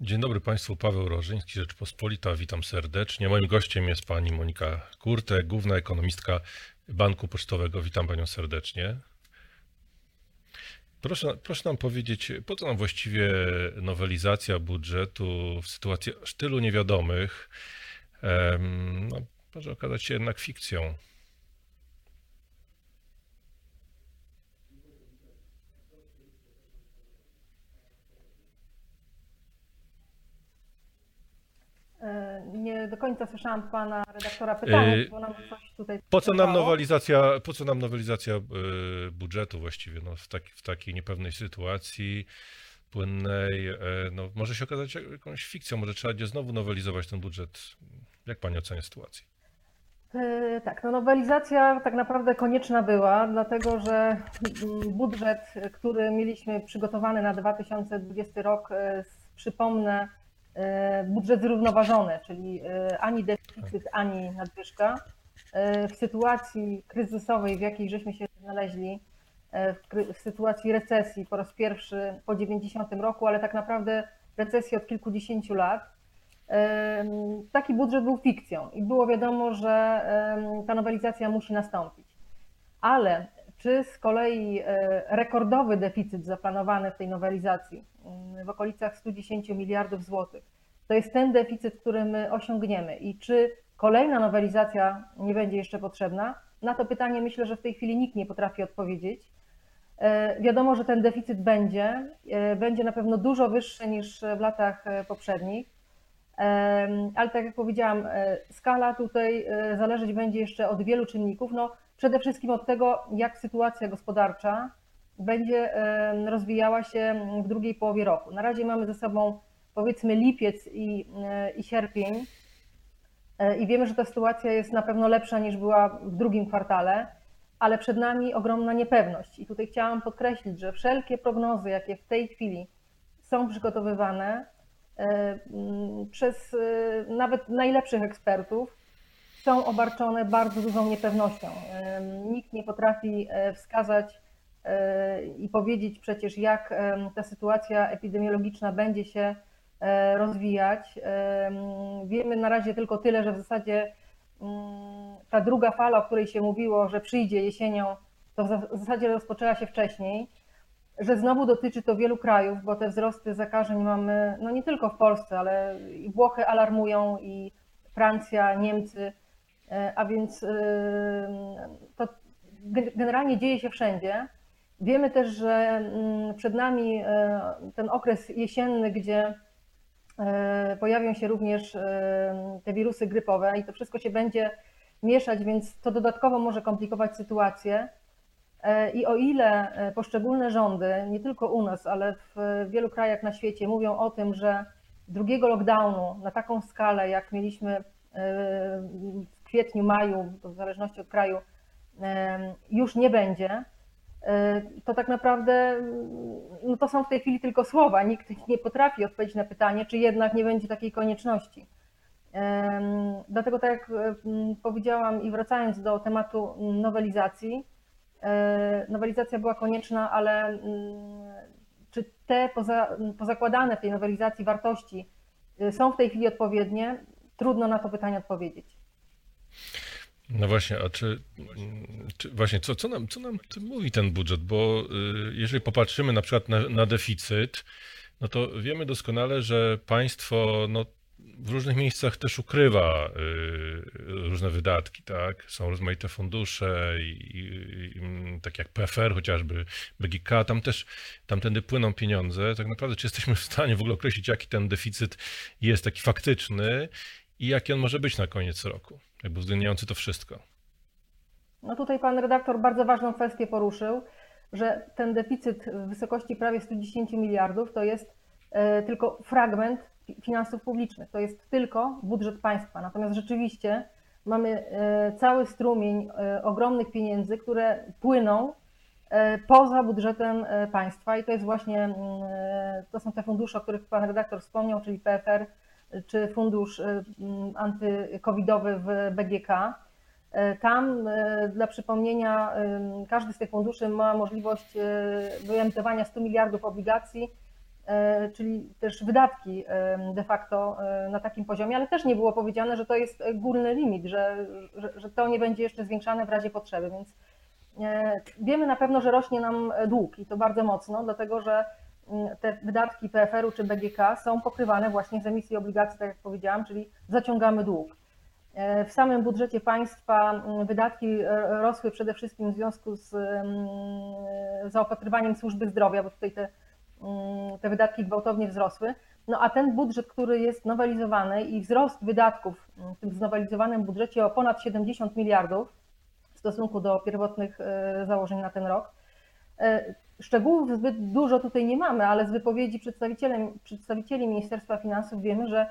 Dzień dobry Państwu, Paweł Rożyński, Rzeczpospolita, witam serdecznie. Moim gościem jest pani Monika Kurte, główna ekonomistka Banku Pocztowego. Witam Panią serdecznie. Proszę, proszę nam powiedzieć, po co nam właściwie nowelizacja budżetu w sytuacji aż tylu niewiadomych? Em, No, może okazać się jednak fikcją. E, Nie do końca słyszałam pana redaktora pytania, Yy, bo nam coś tutaj Po co nam nowelizacja, po co nam nowelizacja y, budżetu właściwie no, w, taki, w takiej niepewnej sytuacji płynnej? e, No, może się okazać jakąś fikcją, może trzeba będzie znowu nowelizować ten budżet. Jak pani ocenia sytuację? Tak, no nowelizacja tak naprawdę konieczna była, dlatego że mm, budżet, który mieliśmy przygotowany na 2020 rok, przypomnę, budżet zrównoważony, czyli e, ani deficyt, ani nadwyżka. E, W sytuacji kryzysowej, w jakiej żeśmy się znaleźli, e, w, sytuacji recesji po raz pierwszy po 90 roku, ale tak naprawdę recesji od kilkudziesięciu lat, Taki budżet był fikcją i było wiadomo, że ta nowelizacja musi nastąpić. Ale czy z kolei e, rekordowy deficyt zaplanowany w tej nowelizacji mm, w okolicach 110 miliardów złotych, to jest ten deficyt, który my osiągniemy i czy kolejna nowelizacja nie będzie jeszcze potrzebna? Na to pytanie myślę, że w tej chwili nikt nie potrafi odpowiedzieć. E, Wiadomo, że ten deficyt będzie, e, będzie na pewno dużo wyższy niż w latach poprzednich. Ale tak jak powiedziałam, skala tutaj zależeć będzie jeszcze od wielu czynników. No, przede wszystkim od tego, jak sytuacja gospodarcza będzie rozwijała się w drugiej połowie roku. Na razie mamy ze sobą powiedzmy lipiec i, e, i sierpień e, i wiemy, że ta sytuacja jest na pewno lepsza niż była w drugim kwartale, ale przed nami ogromna niepewność. I tutaj chciałam podkreślić, że wszelkie prognozy, jakie w tej chwili są przygotowywane, e, przez nawet najlepszych ekspertów są obarczone bardzo dużą niepewnością. Nikt nie potrafi e, wskazać e, i powiedzieć przecież, jak ta sytuacja epidemiologiczna będzie się e, rozwijać. Wiemy na razie tylko tyle, że w zasadzie mm, ta druga fala, o której się mówiło, że przyjdzie jesienią, to w za- w zasadzie rozpoczęła się wcześniej że znowu dotyczy to wielu krajów, bo te wzrosty zakażeń mamy no nie tylko w Polsce, ale i Włochy alarmują i Francja, Niemcy, a więc e, to ge- generalnie dzieje się wszędzie. Wiemy też, że mm, przed nami e, ten okres jesienny, gdzie e, pojawią się również e, te wirusy grypowe i to wszystko się będzie mieszać, więc to dodatkowo może komplikować sytuację. E, I o ile e, poszczególne rządy, nie tylko u nas, ale w wielu krajach na świecie mówią o tym, że drugiego lockdownu na taką skalę, jak mieliśmy e, kwietniu, maju, w zależności od kraju, już nie będzie, e, to tak naprawdę no to są w tej chwili tylko słowa. Nikt nie potrafi odpowiedzieć na pytanie, czy jednak nie będzie takiej konieczności. Dlatego, tak jak powiedziałam i wracając do tematu nowelizacji, E, Nowelizacja była konieczna, ale czy te poza, pozakładane w tej nowelizacji wartości y, są w tej chwili odpowiednie? Trudno na to pytanie odpowiedzieć. No właśnie, a czy, czy właśnie co, co, nam, co nam mówi ten budżet? Bo y, jeżeli popatrzymy na przykład na, na deficyt, no to wiemy doskonale, że państwo no, w różnych miejscach też ukrywa y, różne wydatki, tak? Są rozmaite fundusze i, i mm, tak jak PFR chociażby, BGK, tam też tamtędy płyną pieniądze. Tak naprawdę czy jesteśmy w stanie w ogóle określić, jaki ten deficyt jest taki faktyczny i jaki on może być na koniec roku, jakby uwzględniający to wszystko? No tutaj pan redaktor bardzo ważną kwestię poruszył, że ten deficyt w wysokości prawie 110 miliardów to jest e, tylko fragment fi- finansów publicznych, to jest tylko budżet państwa. Natomiast rzeczywiście mamy e, cały strumień e, ogromnych pieniędzy, które płyną poza budżetem państwa i to jest właśnie, mm, to są te fundusze, o których pan redaktor wspomniał, czyli PFR czy fundusz e, antykowidowy w BGK. E, Tam e, dla przypomnienia każdy z tych funduszy ma możliwość wyemitowania 100 miliardów obligacji czyli też wydatki de facto na takim poziomie, ale też nie było powiedziane, że to jest górny limit, że, że, że to nie będzie jeszcze zwiększane w razie potrzeby, więc wiemy na pewno, że rośnie nam dług i to bardzo mocno, dlatego że te wydatki PFR-u czy BGK są pokrywane właśnie z emisji obligacji, tak jak powiedziałam, czyli zaciągamy dług. E, w samym budżecie państwa mm, wydatki e, rosły przede wszystkim w związku z mm, zaopatrywaniem służby zdrowia, bo tutaj te, mm, te wydatki gwałtownie wzrosły. No a ten budżet, który jest nowelizowany i wzrost wydatków w tym znowelizowanym budżecie o ponad 70 miliardów w stosunku do pierwotnych e, założeń na ten rok. Szczegółów zbyt dużo tutaj nie mamy, ale z wypowiedzi przedstawicieli Ministerstwa Finansów wiemy, że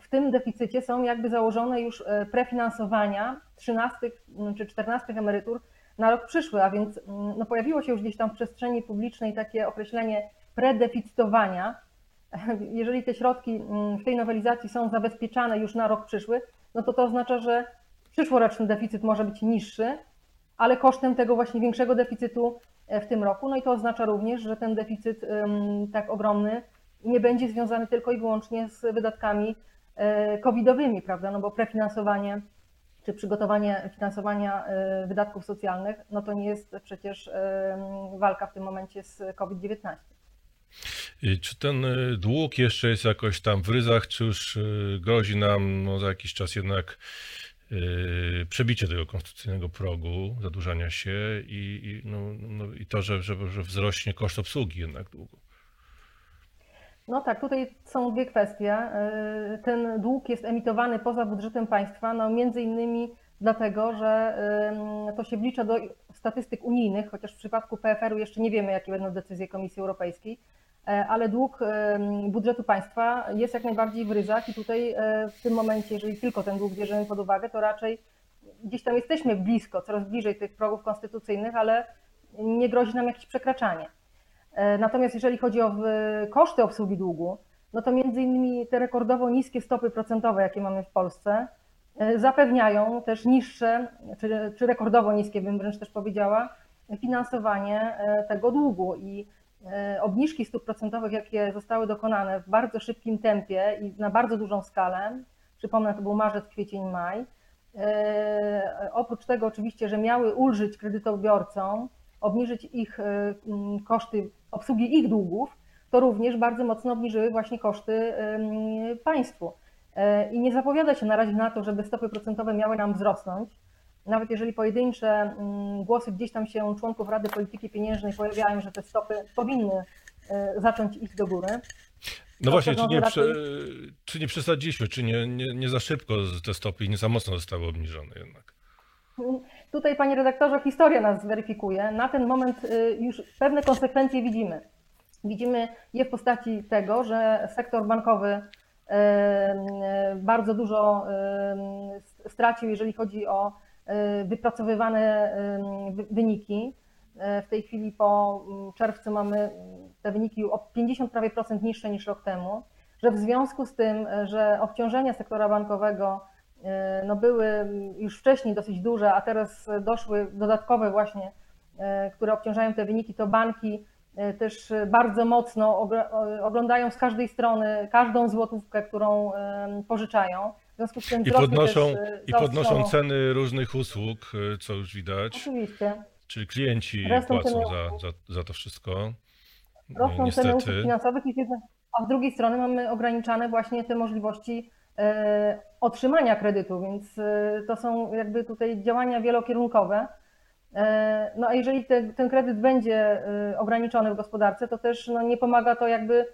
w tym deficycie są jakby założone już e, prefinansowania 13 mm, czy 14 emerytur na rok przyszły, a więc no, pojawiło się już gdzieś tam w przestrzeni publicznej takie określenie predeficytowania. Jeżeli te środki w tej nowelizacji są zabezpieczane już na rok przyszły, no to to oznacza, że przyszłoroczny deficyt może być niższy, ale kosztem tego właśnie większego deficytu e, w tym roku. No i to oznacza również, że ten deficyt tak ogromny nie będzie związany tylko i wyłącznie z wydatkami e, covidowymi, prawda? No bo prefinansowanie czy przygotowanie finansowania e, wydatków socjalnych, no to nie jest przecież e, walka w tym momencie z COVID-19. Czy ten dług jeszcze jest jakoś tam w ryzach, czy już grozi nam no, za jakiś czas jednak przebicie tego konstytucyjnego progu zadłużania się i, i, no, no, i to, że, że, że wzrośnie koszt obsługi jednak długu? No tak, tutaj są dwie kwestie. Y, ten dług jest emitowany poza budżetem państwa, no między innymi dlatego, że y, to się wlicza do statystyk unijnych, chociaż w przypadku PFR-u jeszcze nie wiemy, jakie będą decyzje Komisji Europejskiej, y, ale dług budżetu państwa jest jak najbardziej w ryzach i tutaj w tym momencie, jeżeli tylko ten dług bierzemy pod uwagę, to raczej gdzieś tam jesteśmy blisko, coraz bliżej tych progów konstytucyjnych, ale nie grozi nam jakieś przekraczanie. E, natomiast jeżeli chodzi o koszty obsługi długu, no to między innymi te rekordowo niskie stopy procentowe, jakie mamy w Polsce, e, zapewniają też niższe, czy, czy rekordowo niskie, bym wręcz też powiedziała, finansowanie e, tego długu i obniżki stóp procentowych, jakie zostały dokonane w bardzo szybkim tempie i na bardzo dużą skalę, przypomnę, to był marzec, kwiecień, maj, oprócz tego oczywiście, że miały ulżyć kredytobiorcom, obniżyć ich koszty obsługi ich długów, to również bardzo mocno obniżyły właśnie koszty państwu. E, I nie zapowiada się na razie na to, żeby stopy procentowe miały nam wzrosnąć. Nawet jeżeli pojedyncze głosy gdzieś tam się członków Rady Polityki Pieniężnej pojawiają, że te stopy powinny e, zacząć iść do góry. No właśnie, czy nie, raczej... czy nie przesadziliśmy, czy nie, nie, nie za szybko te stopy i nie za mocno zostały obniżone jednak? Tutaj, panie redaktorze, historia nas zweryfikuje. Na ten moment y, już pewne konsekwencje widzimy. Widzimy je w postaci tego, że sektor bankowy y, y, bardzo dużo stracił, jeżeli chodzi o wypracowywane wyniki. W tej chwili po mm, czerwcu mamy te wyniki o 50 prawie procent niższe niż rok temu, że w związku z tym, że obciążenia sektora bankowego no były już wcześniej dosyć duże, a teraz doszły dodatkowe właśnie, które obciążają te wyniki, to banki też bardzo mocno oglądają z każdej strony każdą złotówkę, którą pożyczają. W związku z tym I podnoszą, I podnoszą ceny różnych usług, co już widać. Oczywiście. Czyli klienci płacą za, za, za to wszystko. Rosną ceny usług finansowych, a z drugiej strony mamy ograniczane właśnie te możliwości E, otrzymania kredytu, więc e, to są jakby tutaj działania wielokierunkowe. E, no a jeżeli te, ten kredyt będzie ograniczony w gospodarce, to też no, nie pomaga to jakby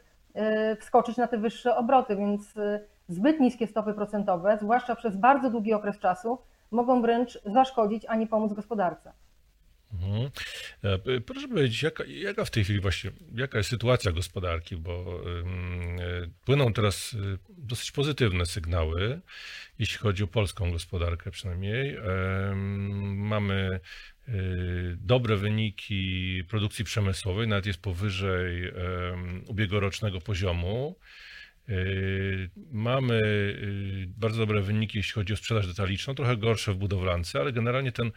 wskoczyć na te wyższe obroty, więc zbyt niskie stopy procentowe, zwłaszcza przez bardzo długi okres czasu, mogą wręcz zaszkodzić, a nie pomóc gospodarce. Mhm. E, proszę powiedzieć, jaka, jaka w tej chwili właśnie, jaka jest sytuacja gospodarki, bo e, płyną teraz e, dosyć pozytywne sygnały, jeśli chodzi o polską gospodarkę przynajmniej. Mamy dobre wyniki produkcji przemysłowej, nawet jest powyżej ubiegłorocznego poziomu. Mamy bardzo dobre wyniki, jeśli chodzi o sprzedaż detaliczną, trochę gorsze w budowlance, ale generalnie ten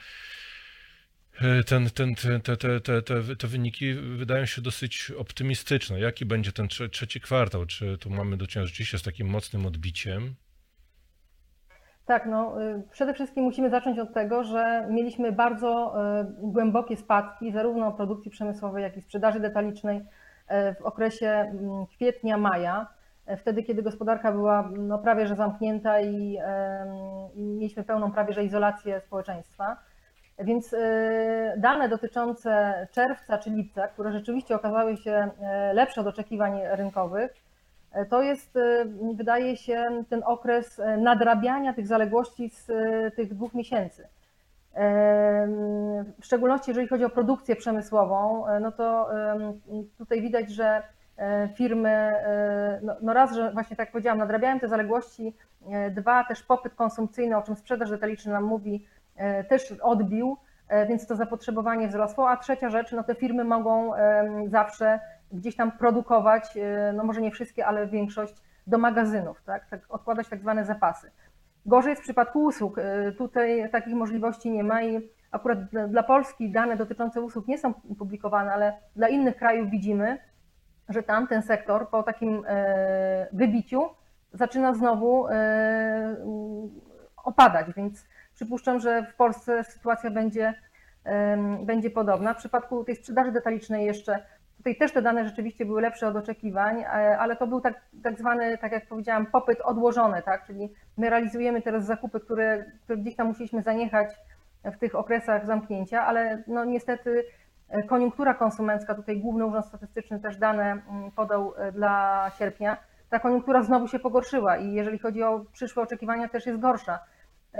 ten, ten, te, te, te, te, wyniki wydają się dosyć optymistyczne. Jaki będzie ten trzeci kwartał? Czy tu mamy do czynienia rzeczywiście z takim mocnym odbiciem? Tak, no przede wszystkim musimy zacząć od tego, że mieliśmy bardzo głębokie spadki zarówno produkcji przemysłowej, jak i sprzedaży detalicznej w okresie mm, kwietnia, maja, wtedy kiedy gospodarka była no, prawie że zamknięta i, i mieliśmy pełną prawie że izolację społeczeństwa. Więc dane dotyczące czerwca czy lipca, które rzeczywiście okazały się lepsze od oczekiwań rynkowych, to jest, wydaje się, ten okres nadrabiania tych zaległości z tych dwóch miesięcy. W szczególności jeżeli chodzi o produkcję przemysłową, no to tutaj widać, że firmy, no, no raz, że właśnie tak jak powiedziałam, nadrabiają te zaległości, dwa, też popyt konsumpcyjny, o czym sprzedaż detaliczna nam mówi, też odbił, więc to zapotrzebowanie wzrosło, a trzecia rzecz, no te firmy mogą zawsze gdzieś tam produkować, e, no może nie wszystkie, ale większość do magazynów, tak? tak odkładać tak zwane zapasy. Gorzej jest w przypadku usług. E, tutaj takich możliwości nie ma i akurat dla Polski dane dotyczące usług nie są publikowane, ale dla innych krajów widzimy, że tam ten sektor po takim e, wybiciu zaczyna znowu opadać, więc przypuszczam, że w Polsce sytuacja będzie, będzie podobna. W przypadku tej sprzedaży detalicznej jeszcze Tutaj też te dane rzeczywiście były lepsze od oczekiwań, e, ale to był tak, tak zwany, tak jak powiedziałam, popyt odłożony, tak? Czyli my realizujemy teraz zakupy, które, które gdzieś tam musieliśmy zaniechać w tych okresach zamknięcia, ale no niestety e, koniunktura konsumencka, tutaj Główny Urząd Statystyczny też dane mm, podał e, dla sierpnia, ta koniunktura znowu się pogorszyła i jeżeli chodzi o przyszłe oczekiwania też jest gorsza.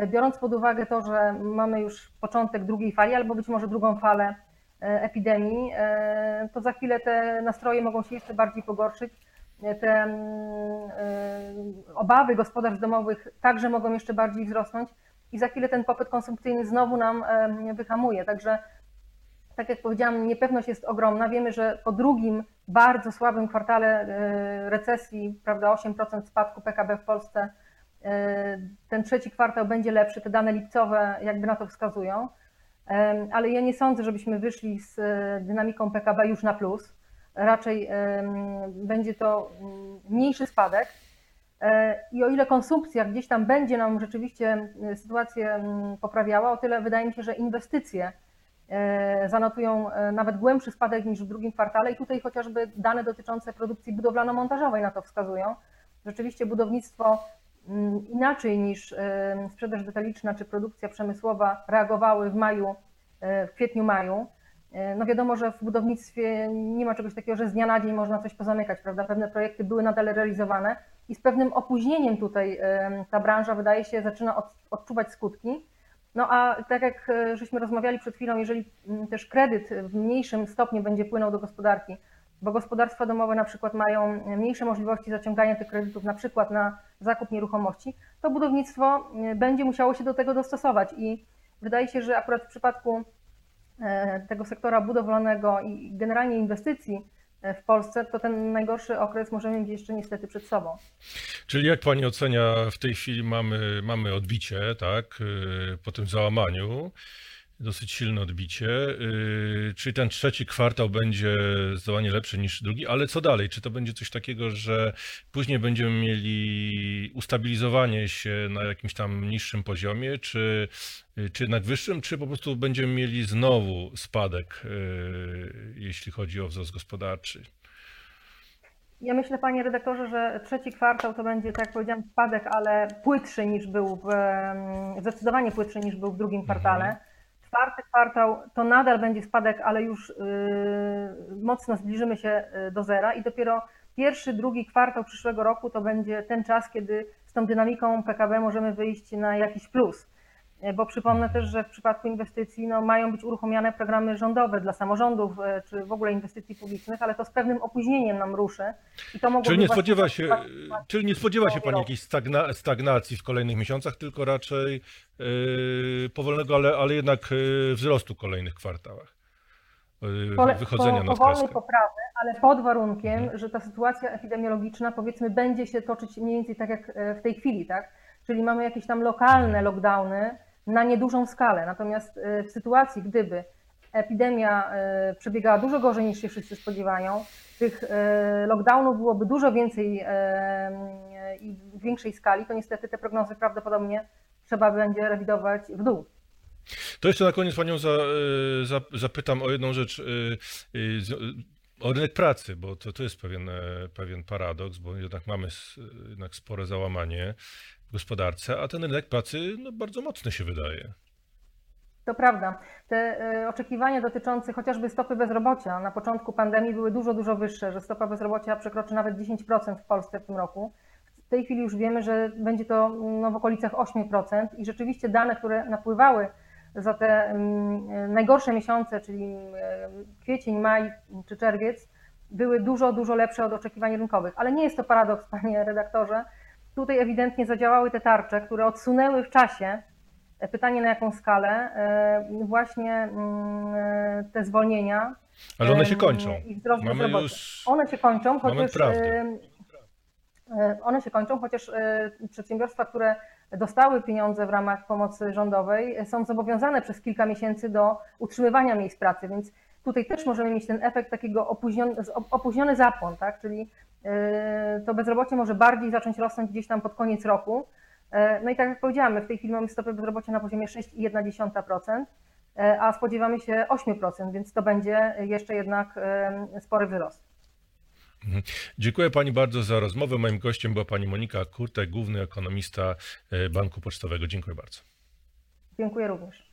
Biorąc pod uwagę to, że mamy już początek drugiej fali albo być może drugą falę E, epidemii, e, to za chwilę te nastroje mogą się jeszcze bardziej pogorszyć. E, te mm, obawy gospodarstw domowych także mogą jeszcze bardziej wzrosnąć i za chwilę ten popyt konsumpcyjny znowu nam wyhamuje. Także, tak jak powiedziałam, niepewność jest ogromna. Wiemy, że po drugim bardzo słabym kwartale recesji, prawda, 8% spadku PKB w Polsce, ten trzeci kwartał będzie lepszy. Te dane lipcowe jakby na to wskazują ale ja nie sądzę, żebyśmy wyszli z e, dynamiką PKB już na plus. Raczej będzie to mm, mniejszy spadek. E, I o ile konsumpcja gdzieś tam będzie nam rzeczywiście e, sytuację mm, poprawiała, o tyle wydaje mi się, że inwestycje zanotują nawet głębszy spadek niż w drugim kwartale. I tutaj chociażby dane dotyczące produkcji budowlano-montażowej na to wskazują. Rzeczywiście budownictwo Mm, inaczej niż sprzedaż detaliczna czy produkcja przemysłowa reagowały w maju, e, w kwietniu, maju. E, no wiadomo, że w budownictwie nie ma czegoś takiego, że z dnia na dzień można coś pozamykać, prawda? Pewne projekty były nadal realizowane i z pewnym opóźnieniem tutaj ta branża wydaje się zaczyna odczuwać skutki. No a tak jak e, żeśmy rozmawiali przed chwilą, jeżeli mm, też kredyt w mniejszym stopniu będzie płynął do gospodarki, bo gospodarstwa domowe na przykład mają mniejsze możliwości zaciągania tych kredytów, na przykład na zakup nieruchomości, to budownictwo e, będzie musiało się do tego dostosować. I wydaje się, że akurat w przypadku e, tego sektora budowlanego i generalnie inwestycji e, w Polsce, to ten najgorszy okres możemy mieć jeszcze niestety przed sobą. Czyli jak pani ocenia, w tej chwili mamy, mamy odbicie, tak, po tym załamaniu dosyć silne odbicie. Yy, czyli ten trzeci kwartał będzie zdecydowanie lepszy niż drugi, ale co dalej? Czy to będzie coś takiego, że później będziemy mieli ustabilizowanie się na jakimś tam niższym poziomie, czy, yy, czy jednak wyższym, czy po prostu będziemy mieli znowu spadek, yy, jeśli chodzi o wzrost gospodarczy? Ja myślę, panie redaktorze, że trzeci kwartał to będzie, tak jak powiedziałam, spadek, ale płytszy niż był, w, zdecydowanie płytszy niż był w drugim kwartale. Mhm czwarty kwartał to nadal będzie spadek, ale już y, mocno zbliżymy się y, do zera i dopiero pierwszy, drugi kwartał przyszłego roku to będzie ten czas, kiedy z tą dynamiką PKB możemy wyjść na jakiś plus. E, bo przypomnę też, że w przypadku inwestycji no, mają być uruchomione programy rządowe dla samorządów e, czy w ogóle inwestycji publicznych, ale to z pewnym opóźnieniem nam ruszy. I to czyli, nie spodziewa się, czyli nie spodziewa się Pani jakiejś stagna, stagnacji w kolejnych miesiącach, tylko raczej yy, powolnego, ale, ale jednak yy, wzrostu w kolejnych kwartałach. Wychodzenia po, na powolnej poprawy, ale pod warunkiem, mhm. że ta sytuacja epidemiologiczna powiedzmy będzie się toczyć mniej więcej tak jak w tej chwili, tak? Czyli mamy jakieś tam lokalne lockdowny, na niedużą skalę. Natomiast y, w sytuacji, gdyby epidemia e, przebiegała dużo gorzej niż się wszyscy spodziewają. Tych e, lockdownów byłoby dużo więcej e, i w większej skali, to niestety te prognozy prawdopodobnie trzeba będzie rewidować w dół. To jeszcze na koniec Panią za, za, zapytam o jedną rzecz. O rynek pracy, bo to, to jest pewien, pewien paradoks, bo jednak mamy jednak spore załamanie gospodarce, a ten rynek pracy no, bardzo mocny się wydaje. To prawda. Te e, oczekiwania dotyczące chociażby stopy bezrobocia na początku pandemii były dużo, dużo wyższe, że stopa bezrobocia przekroczy nawet 10% w Polsce w tym roku. W tej chwili już wiemy, że będzie to no, w okolicach 8% i rzeczywiście dane, które napływały za te mm, najgorsze miesiące, czyli e, kwiecień, maj czy czerwiec, były dużo, dużo lepsze od oczekiwań rynkowych. Ale nie jest to paradoks, panie redaktorze. Tutaj ewidentnie zadziałały te tarcze, które odsunęły w czasie Pytanie na jaką skalę? E, właśnie mm, e, te zwolnienia. Ale one się kończą. I wzrost Mamy już One się kończą, chociaż e, one się kończą, chociaż przedsiębiorstwa, które dostały pieniądze w ramach pomocy rządowej, są zobowiązane przez kilka miesięcy do utrzymywania miejsc pracy, więc tutaj też możemy mieć ten efekt takiego opóźniony, opóźniony zapłon, tak? czyli to bezrobocie może bardziej zacząć rosnąć gdzieś tam pod koniec roku, E, no i tak jak powiedziałam, my w tej chwili mamy stopę bezrobocia na poziomie 6,1%, e, a spodziewamy się 8%, więc to będzie jeszcze jednak spory wyrost. Mhm. Dziękuję Pani bardzo za rozmowę. Moim gościem była Pani Monika Kurtek, główny ekonomista Banku Pocztowego. Dziękuję bardzo. Dziękuję również.